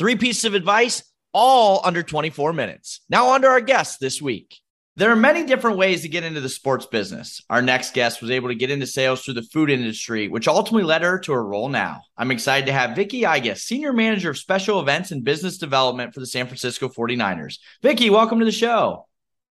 Three pieces of advice, all under 24 minutes. Now, on to our guests this week. There are many different ways to get into the sports business. Our next guest was able to get into sales through the food industry, which ultimately led her to her role now. I'm excited to have Vicky Igas, Senior Manager of Special Events and Business Development for the San Francisco 49ers. Vicky, welcome to the show.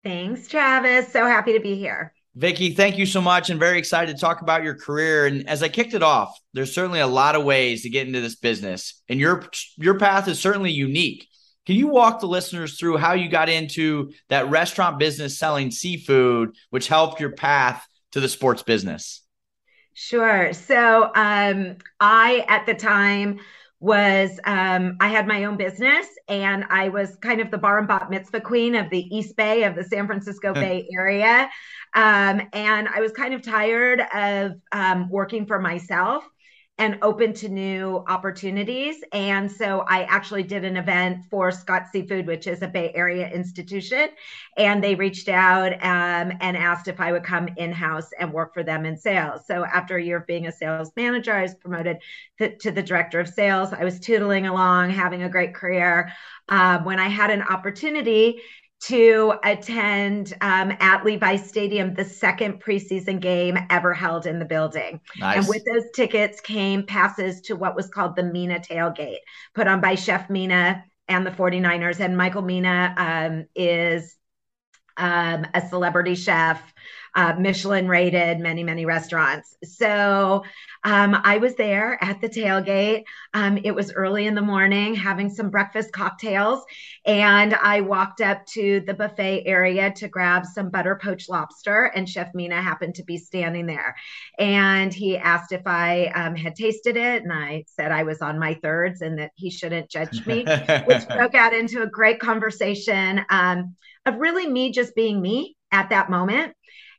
Thanks, Travis. So happy to be here. Vicky, thank you so much and very excited to talk about your career. And as I kicked it off, there's certainly a lot of ways to get into this business. And your your path is certainly unique. Can you walk the listeners through how you got into that restaurant business selling seafood, which helped your path to the sports business? Sure. So um, I, at the time, was um, I had my own business and I was kind of the bar and bat mitzvah queen of the East Bay of the San Francisco Bay Area. Um, and I was kind of tired of um, working for myself and open to new opportunities. And so I actually did an event for Scott Seafood, which is a Bay Area institution. And they reached out um, and asked if I would come in house and work for them in sales. So after a year of being a sales manager, I was promoted to, the director of sales. I was tootling along, having a great career. Uh, when I had an opportunity to attend um, at Levi Stadium the second preseason game ever held in the building. Nice. And with those tickets came passes to what was called the Mina tailgate, put on by Chef Mina and the 49ers. And Michael Mina um, is um, a celebrity chef uh, Michelin rated many, many restaurants. So um, I was there at the tailgate. Um, it was early in the morning, having some breakfast cocktails. And I walked up to the buffet area to grab some butter poached lobster. And Chef Mina happened to be standing there. And he asked if I um, had tasted it. And I said I was on my thirds and that he shouldn't judge me, which broke out into a great conversation um, of really me just being me at that moment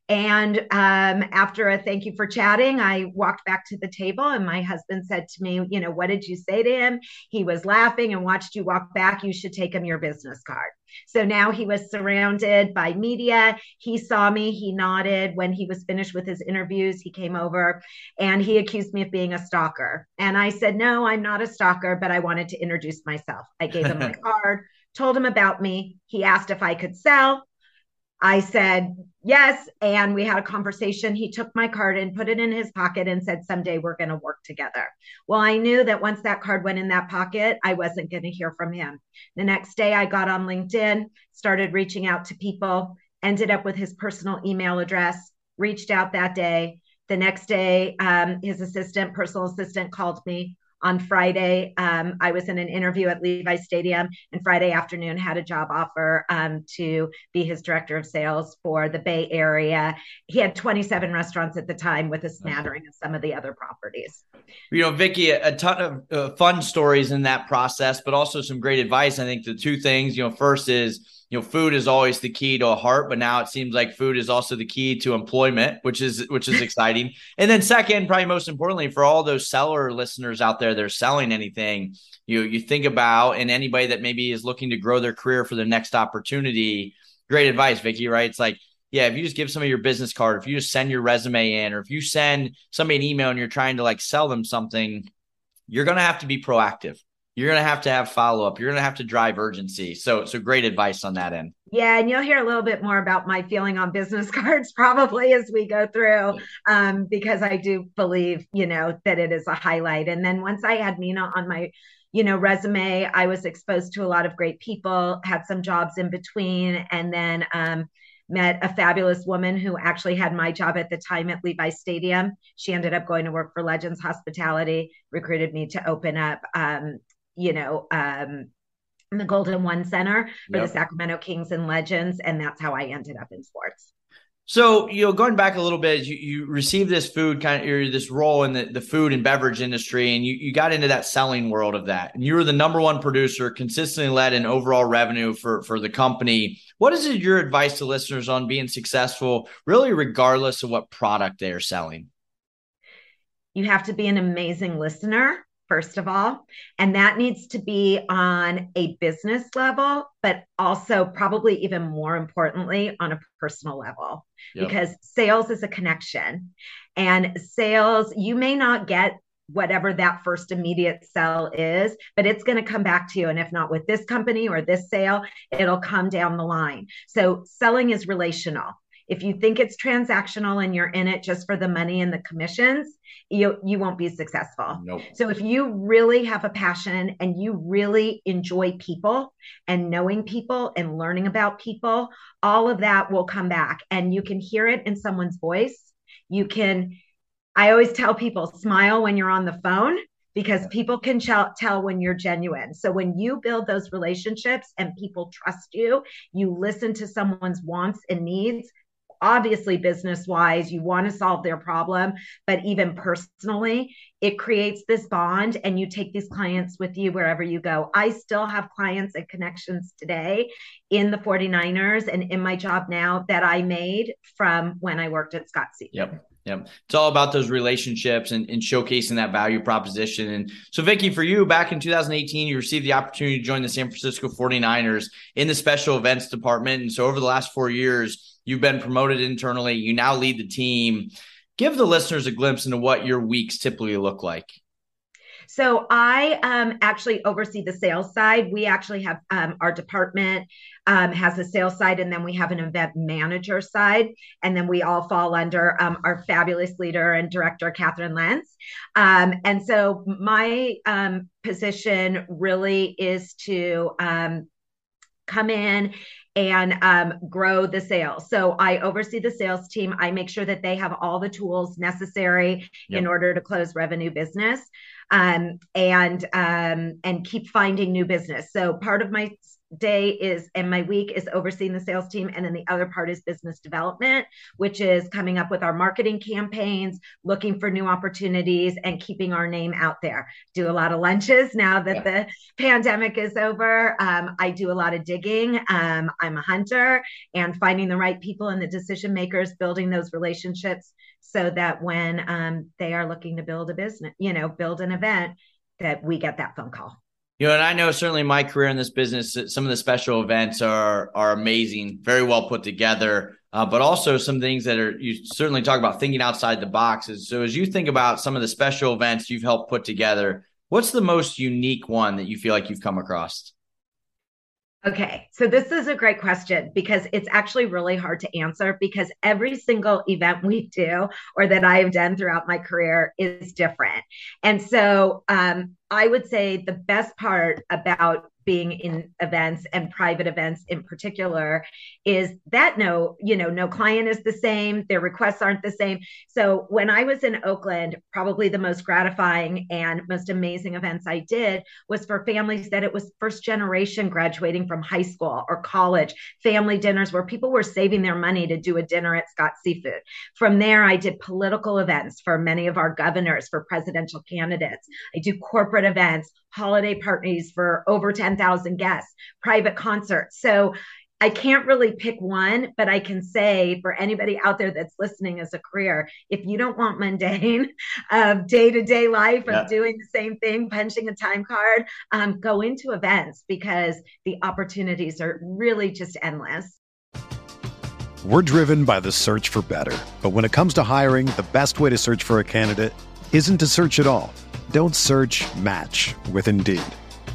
and um, after a thank you for chatting, I walked back to the table, and my husband said to me, You know, what did you say to him? He was laughing and watched you walk back. You should take him your business card. So now he was surrounded by media. He saw me, he nodded. When he was finished with his interviews, he came over and he accused me of being a stalker. And I said, No, I'm not a stalker, but I wanted to introduce myself. I gave him my card, told him about me. He asked if I could sell. I said, yes. And we had a conversation. He took my card and put it in his pocket and said, someday we're going to work together. Well, I knew that once that card went in that pocket, I wasn't going to hear from him. The next day, I got on LinkedIn, started reaching out to people, ended up with his personal email address, reached out that day. The next day, um, his assistant, personal assistant, called me on Friday. Um, I was in an interview at Levi Stadium, and Friday afternoon had a job offer um, to be his director of sales for the Bay Area. He had 27 restaurants at the time, with a smattering of some of the other properties. You know, Vicky, a ton of uh, fun stories in that process, but also some great advice. I think the two things, you know, first is you know food is always the key to a heart but now it seems like food is also the key to employment which is which is exciting. And then second probably most importantly for all those seller listeners out there they're selling anything you you think about and anybody that maybe is looking to grow their career for their next opportunity great advice vicky right? It's like yeah, if you just give somebody your business card, if you just send your resume in, or if you send somebody an email and you're trying to like sell them something, you're going to have to be proactive you're going to have to have follow up. You're going to have to drive urgency. So, so great advice on that end. Yeah, and you'll hear a little bit more about my feeling on business cards probably as we go through, um, because I do believe, you know, that it is a highlight. And then once I had Mina on my, you know, resume, I was exposed to a lot of great people, had some jobs in between, and then um, met a fabulous woman who actually had my job at the time at Levi Stadium. She ended up going to work for Legends Hospitality, recruited me to open up, um, you know, um, the Golden One Center for yep. the Sacramento Kings and Legends, and that's how I ended up in sports. So, you know, going back a little bit, you, you received this food kind of this role in the, the food and beverage industry, and you, you got into that selling world of that. And you were the number one producer, consistently led in overall revenue for, for the company. What is your advice to listeners on being successful, really, regardless of what product they are selling? You have to be an amazing listener first of all. And that needs to be on a business level, but also, probably even more importantly, on a personal level, yep. because sales is a connection. And sales, you may not get whatever that first immediate sell is, but it's going to come back to you. And if not with this company or this sale, it'll come down the line. So selling is relational. If you think it's transactional and you're in it just for the money and the commissions, you you won't be successful. Nope. So if you really have a passion and you really enjoy people and knowing people and learning about people, all of that will come back and you can hear it in someone's voice. You can I always tell people smile when you're on the phone because people can ch- tell when you're genuine. So when you build those relationships and people trust you, you listen to someone's wants and needs, obviously business wise you want to solve their problem but even personally it creates this bond and you take these clients with you wherever you go i still have clients and connections today in the 49ers and in my job now that i made from when i worked at scott c yep Yep. It's all about those relationships and, and, showcasing that value proposition. And so, Vicky, for you, back in 2018, you received the opportunity to join the San Francisco 49ers in the special events department. And so, over the last four years, You've been promoted internally. You now lead the team. Give the listeners a glimpse into what your weeks typically look like. So I um, actually oversee the sales side. We actually have um, our department um, has a sales side, and then we have an event manager side, and then we all fall under um, our fabulous leader and director, Catherine Lentz. Um, and so my um, position really is to come in and um, grow the sales. So I oversee the sales team. I make sure that they have all the tools necessary yep. in order to close revenue business um, and um, and keep finding new business. So part of my day is and my week is overseeing the sales team and then the other part is business development which is coming up with our marketing campaigns looking for new opportunities and keeping our name out there. Do a lot of lunches now that yeah. the pandemic is over. Um, i do a lot of digging. Um, i'm a hunter and finding the right people and the decision makers building those relationships so that when um, they are looking to build a business you know build an event that we get that phone call you know, and I know certainly my career in this business, some of the special events are are amazing, very well put together, uh, but also some things that are you certainly talk about thinking outside the boxes. So as you think about some of the special events you've helped put together, what's the most unique one that you feel like you've come across? Okay, so this is a great question because it's actually really hard to answer because every single event we do or that I have done throughout my career is different. And so um, I would say the best part about being in events and private events in particular is that no you know no client is the same their requests aren't the same. So when i was in oakland probably the most gratifying and most amazing events i did was for families that it was first generation graduating from high school or college family dinners where people were saving their money to do a dinner at scott seafood. From there i did political events for many of our governors for presidential candidates. I do corporate events holiday parties for over 10,000 guests, private concerts. So I can't really pick one, but I can say for anybody out there that's listening as a career, if you don't want mundane of day to day life yeah. of doing the same thing, punching a time card, um, go into events because the opportunities are really just endless. We're driven by the search for better. But when it comes to hiring, the best way to search for a candidate isn't to search at all. Don't search match with Indeed.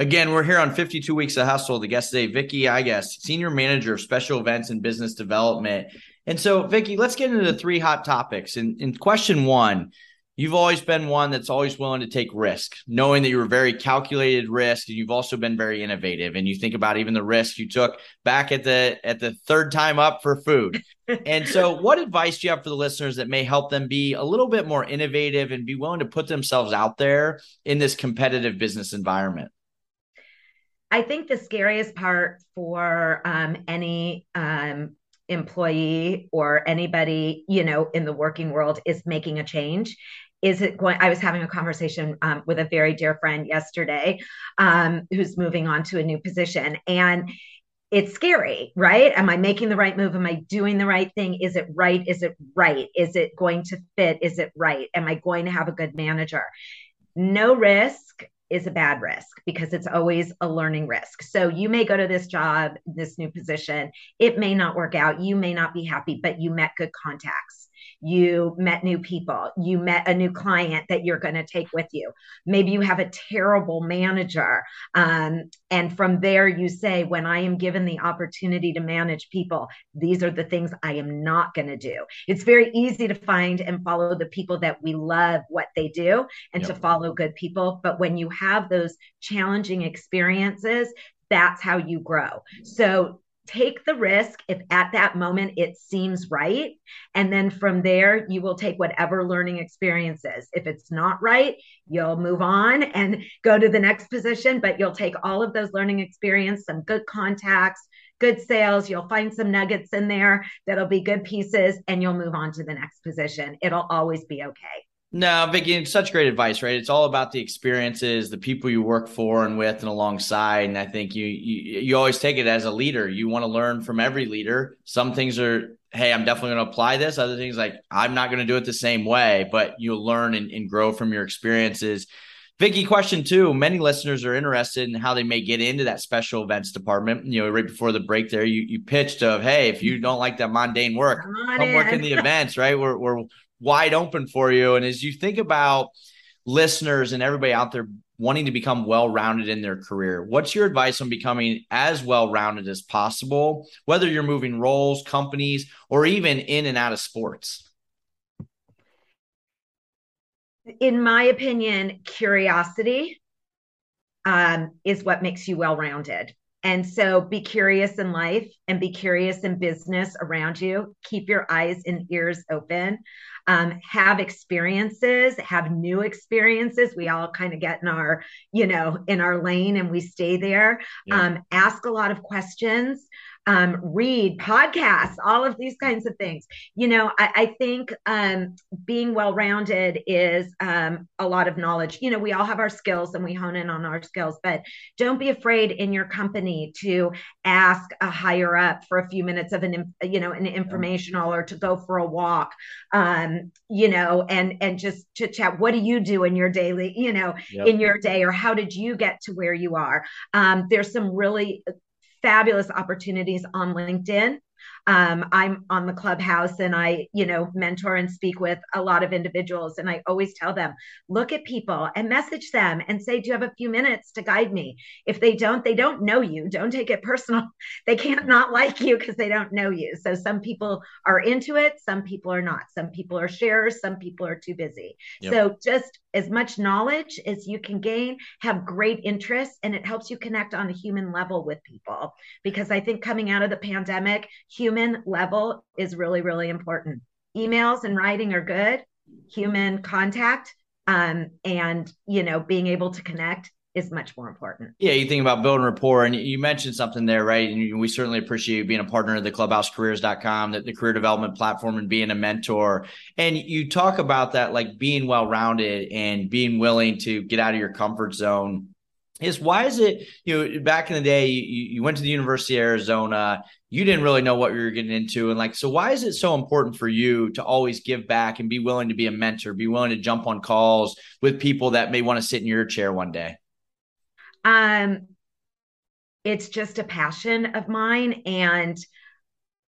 Again, we're here on 52 Weeks of Hustle. The guest today, Vicky I guess, Senior Manager of Special Events and Business Development. And so, Vicky, let's get into the three hot topics. And in question one, you've always been one that's always willing to take risk, knowing that you were very calculated risk, and you've also been very innovative. And you think about even the risk you took back at the at the third time up for food. and so, what advice do you have for the listeners that may help them be a little bit more innovative and be willing to put themselves out there in this competitive business environment? I think the scariest part for um, any um, employee or anybody, you know, in the working world is making a change. Is it going? I was having a conversation um, with a very dear friend yesterday um, who's moving on to a new position. And it's scary, right? Am I making the right move? Am I doing the right thing? Is it right? Is it right? Is it going to fit? Is it right? Am I going to have a good manager? No risk is a bad risk because it's always a learning risk. So you may go to this job, this new position, it may not work out. You may not be happy, but you met good contacts you met new people, you met a new client that you're going to take with you. Maybe you have a terrible manager. Um, and from there, you say, when I am given the opportunity to manage people, these are the things I am not going to do. It's very easy to find and follow the people that we love what they do and yep. to follow good people. But when you have those challenging experiences, that's how you grow. So take the risk if at that moment it seems right. And then from there, you will take whatever learning experiences. If it's not right, you'll move on and go to the next position, but you'll take all of those learning experience, some good contacts, good sales. You'll find some nuggets in there that'll be good pieces, and you'll move on to the next position. It'll always be okay. No, Vicki, such great advice, right? It's all about the experiences, the people you work for and with and alongside. And I think you you, you always take it as a leader. You want to learn from every leader. Some things are, hey, I'm definitely going to apply this. Other things like I'm not going to do it the same way, but you'll learn and, and grow from your experiences. Vicky, question two. Many listeners are interested in how they may get into that special events department. You know, right before the break there, you you pitched of, hey, if you don't like that mundane work, come work in the events, right? We're we're wide open for you. And as you think about listeners and everybody out there wanting to become well rounded in their career, what's your advice on becoming as well rounded as possible, whether you're moving roles, companies, or even in and out of sports? In my opinion, curiosity um, is what makes you well rounded. And so be curious in life and be curious in business around you. Keep your eyes and ears open. Um, have experiences, have new experiences. We all kind of get in our, you know, in our lane and we stay there. Yeah. Um, ask a lot of questions um, read podcasts, all of these kinds of things. You know, I, I think um, being well rounded is um, a lot of knowledge. You know, we all have our skills and we hone in on our skills, but don't be afraid in your company to ask a higher up for a few minutes of an, you know, an informational or to go for a walk, um, you know, and and just chit chat. What do you do in your daily, you know, yep. in your day, or how did you get to where you are? Um, there's some really fabulous opportunities on LinkedIn. Um, I'm on the clubhouse and I, you know, mentor and speak with a lot of individuals. And I always tell them, look at people and message them and say, do you have a few minutes to guide me? If they don't, they don't know you. Don't take it personal. They can't not like you because they don't know you. So some people are into it, some people are not. Some people are sharers, some people are too busy. Yep. So just as much knowledge as you can gain, have great interest, and it helps you connect on a human level with people. Because I think coming out of the pandemic, human level is really, really important. Emails and writing are good, human contact um, and you know being able to connect is much more important. Yeah, you think about building rapport, and you mentioned something there, right? And we certainly appreciate you being a partner of the clubhousecareers.com, the, the career development platform, and being a mentor. And you talk about that, like being well rounded and being willing to get out of your comfort zone. Is why is it, you know, back in the day, you, you went to the University of Arizona, you didn't really know what you were getting into. And like, so why is it so important for you to always give back and be willing to be a mentor, be willing to jump on calls with people that may want to sit in your chair one day? Um, it's just a passion of mine. And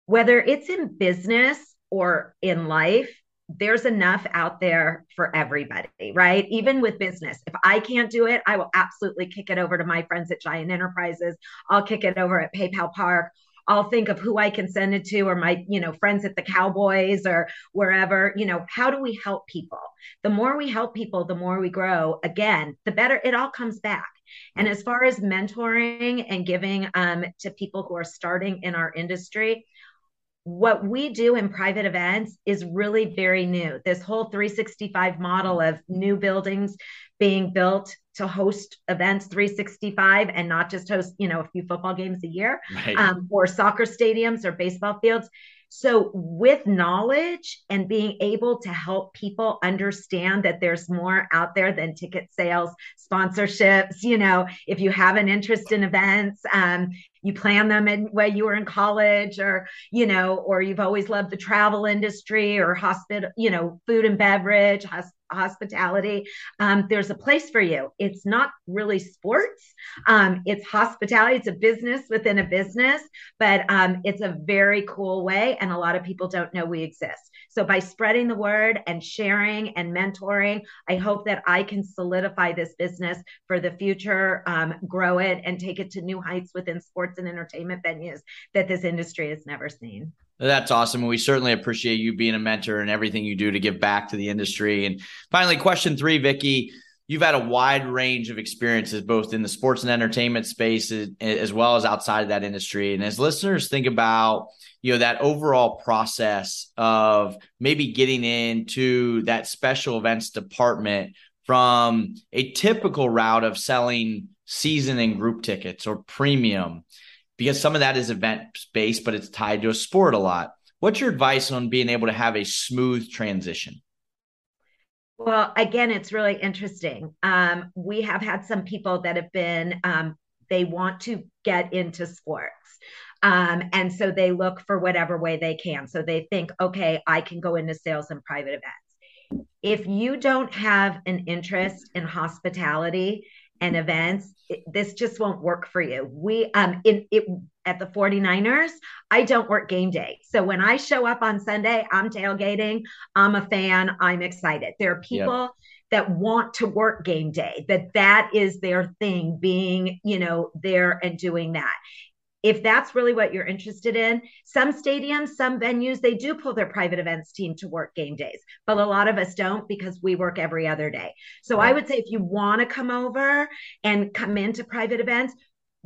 whether it's in business or in life, there's enough out there for everybody, right? Even with business. If I can't do it, I will absolutely kick it over to my friends at Giant Enterprises. I'll kick it over at PayPal Park. I'll think of who I can send it to or my, you know, friends at the Cowboys or wherever, you know, how do we help people? The more we help people, the more we grow. Again, the better it all comes back. And as far as mentoring and giving um, to people who are starting in our industry, what we do in private events is really very new. This whole 365 model of new buildings being built to host events 365 and not just host, you know, a few football games a year right. um, or soccer stadiums or baseball fields. So, with knowledge and being able to help people understand that there's more out there than ticket sales, sponsorships, you know, if you have an interest in events, um, you plan them in when you were in college or, you know, or you've always loved the travel industry or hospital, you know, food and beverage, hospitality, um, there's a place for you. It's not really sports, um, it's hospitality. It's a business within a business, but um, it's a very cool way. And a lot of people don't know we exist. So by spreading the word and sharing and mentoring, I hope that I can solidify this business for the future, um, grow it, and take it to new heights within sports and entertainment venues that this industry has never seen. That's awesome. And we certainly appreciate you being a mentor and everything you do to give back to the industry. And finally, question three, Vicki. You've had a wide range of experiences, both in the sports and entertainment space as well as outside of that industry. And as listeners think about, you know, that overall process of maybe getting into that special events department from a typical route of selling season and group tickets or premium because some of that is event based, but it's tied to a sport a lot. What's your advice on being able to have a smooth transition? Well, again, it's really interesting. Um, we have had some people that have been, um, they want to get into sports. Um, and so they look for whatever way they can. So they think, okay, I can go into sales and private events. If you don't have an interest in hospitality and events it, this just won't work for you. We um in it at the 49ers i don't work game day. So when i show up on sunday i'm tailgating i'm a fan i'm excited. There are people yep. that want to work game day that that is their thing being you know there and doing that if that's really what you're interested in some stadiums some venues they do pull their private events team to work game days but a lot of us don't because we work every other day so right. i would say if you want to come over and come into private events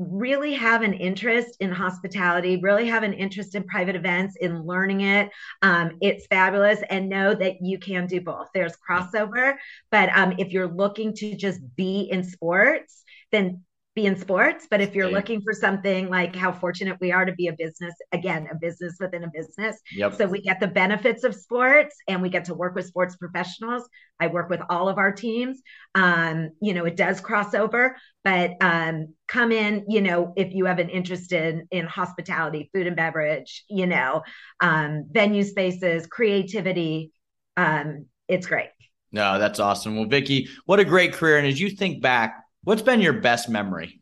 really have an interest in hospitality, really have an interest in private events, in learning it. Um, it's fabulous and know that you can do both. There's crossover, but um, if you're looking to just be in sports, then be in sports but if you're looking for something like how fortunate we are to be a business again a business within a business yep. so we get the benefits of sports and we get to work with sports professionals i work with all of our teams um, you know it does cross over but um, come in you know if you have an interest in in hospitality food and beverage you know um, venue spaces creativity um, it's great no, that's awesome. Well, Vicki, what a great career. And as you think back, What's been your best memory?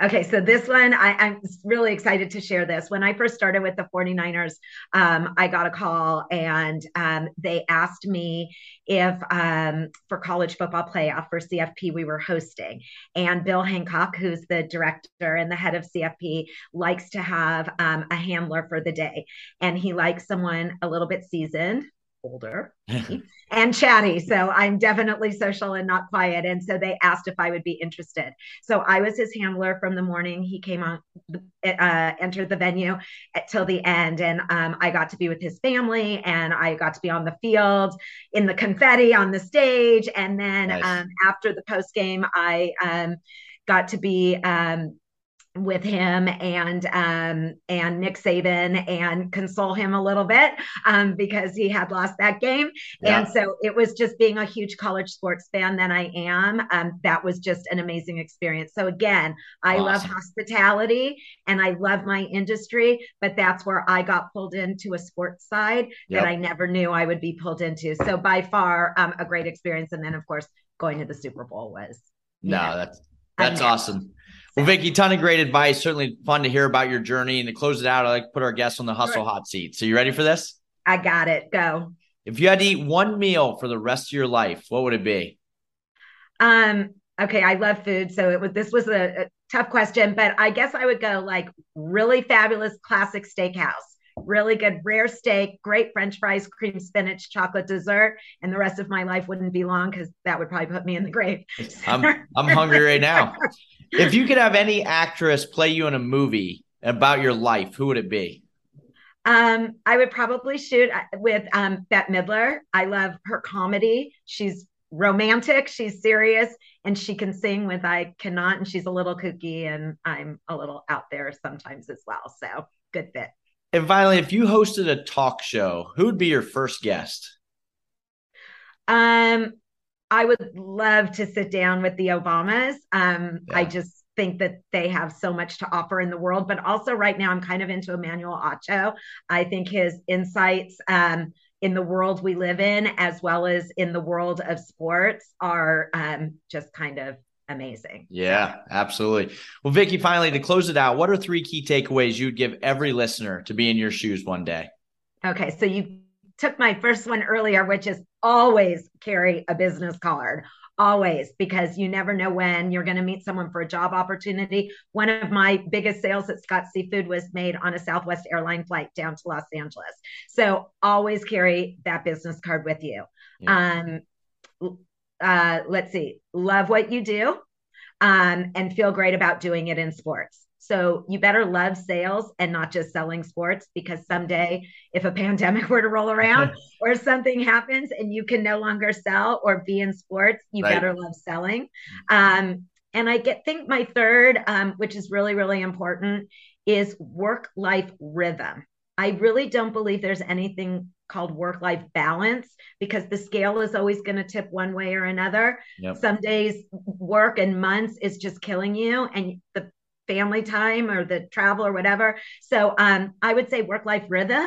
Okay, so this one, I, am really excited to share this. When I first started with the 49ers, um, I got a call and um, they asked me if um, for college football playoff for CFP we were hosting. And Bill Hancock, who's the director and the head of CFP, likes to have um, a handler for the day. And he likes someone a little bit seasoned, older and chatty. So I'm definitely social and not quiet. And so they asked if I would be interested. So I was his handler from the morning he came on, uh, entered the venue at, till the end. And um, I got to be with his family and I got to be on the field in the confetti on the stage. And then nice. um, after the post game, I um, got to be um, with him and um, and Nick Saban and console him a little bit um, because he had lost that game. Yeah. And so it was just being a huge college sports fan that I am. Um, that was just an amazing experience. So again, I awesome. love hospitality and I love my industry, but that's where I got pulled into a sports side yep. that I never knew I would be pulled into. So by far um, a great experience. And then of course going to the Super Bowl was. No, know, that's that's awesome. Well, Vicki, ton of great advice. Certainly fun to hear about your journey. And to close it out, I like to put our guests on the hustle hot seat. So you ready for this? I got it. Go. If you had to eat one meal for the rest of your life, what would it be? Um, okay, I love food. So it was this was a, a tough question, but I guess I would go like really fabulous classic steakhouse really good rare steak, great French fries, cream spinach, chocolate dessert, and the rest of my life wouldn't be long because that would probably put me in the grave. I'm I'm hungry right now. If you could have any actress play you in a movie about your life, who would it be? Um, I would probably shoot uh, with um, Bette Midler. I love her comedy. She's romantic, she's serious, and she can sing with I cannot. And she's a little kooky, and I'm a little out there sometimes as well. So good fit. And finally, if you hosted a talk show, who would be your first guest? Um, I would love to sit down with the Obamas. Um, yeah. I just think that they have so much to offer in the world. But also, right now, I'm kind of into Emmanuel Acho. I think his insights um, in the world we live in, as well as in the world of sports, are um, just kind of amazing. Yeah, absolutely. Well, Vicki, finally, to close it out, what are three key takeaways you'd give every listener to be in your shoes one day? Okay, so you took my first one earlier, which is always carry a business card. Always, because you never know when you're going to meet someone for a job opportunity. One of my biggest sales at Scott Seafood was made on a Southwest airline flight down to Los Angeles. So always carry that business card with you. Yeah. Um, uh, let's see, love what you do um, and feel great about doing it in sports. So you better love sales and not just selling sports because someday, if a pandemic were to roll around or something happens and you can no longer sell or be in sports, you right. better love selling. Um, and I get think my third, um, which is really really important, is work life rhythm. I really don't believe there's anything called work life balance because the scale is always going to tip one way or another. Yep. Some days work and months is just killing you and the family time or the travel or whatever. So um, I would say work life rhythm.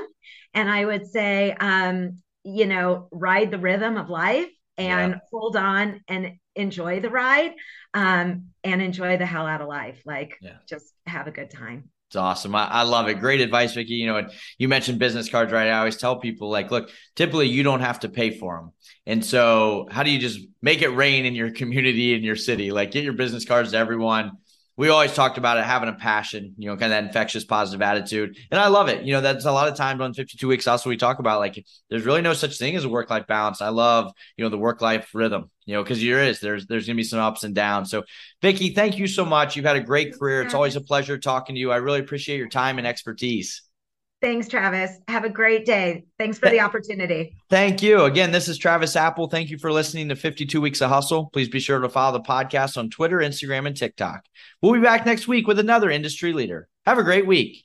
And I would say, um, you know, ride the rhythm of life and yeah. hold on and enjoy the ride um, and enjoy the hell out of life. Like yeah. just have a good time. It's awesome. I, I, love it. Great advice, Vicki. You know, you mentioned business cards, right? I always tell people, like, look, typically you don't have to pay for them. And so, how do you just make it rain in your community, in your city? Like, get your business cards to everyone we always talked about it having a passion, you know, kind of that infectious positive attitude. And I love it. You know, that's a lot of times on 52 weeks also we talk about like there's really no such thing as a work life balance. I love, you know, the work life rhythm, you know, because there is there's there's gonna be some ups and downs. So Vicki, thank you so much. You've had a great career. It's always a pleasure talking to you. I really appreciate your time and expertise. Thanks, Travis. Have a great day. Thanks for the opportunity. Thank you. Again, this is Travis Apel. Thank you for listening to 52 Weeks of Hustle. Please be sure to follow the podcast on Twitter, Instagram, and TikTok. We'll be back next week with another industry leader. Have a great week.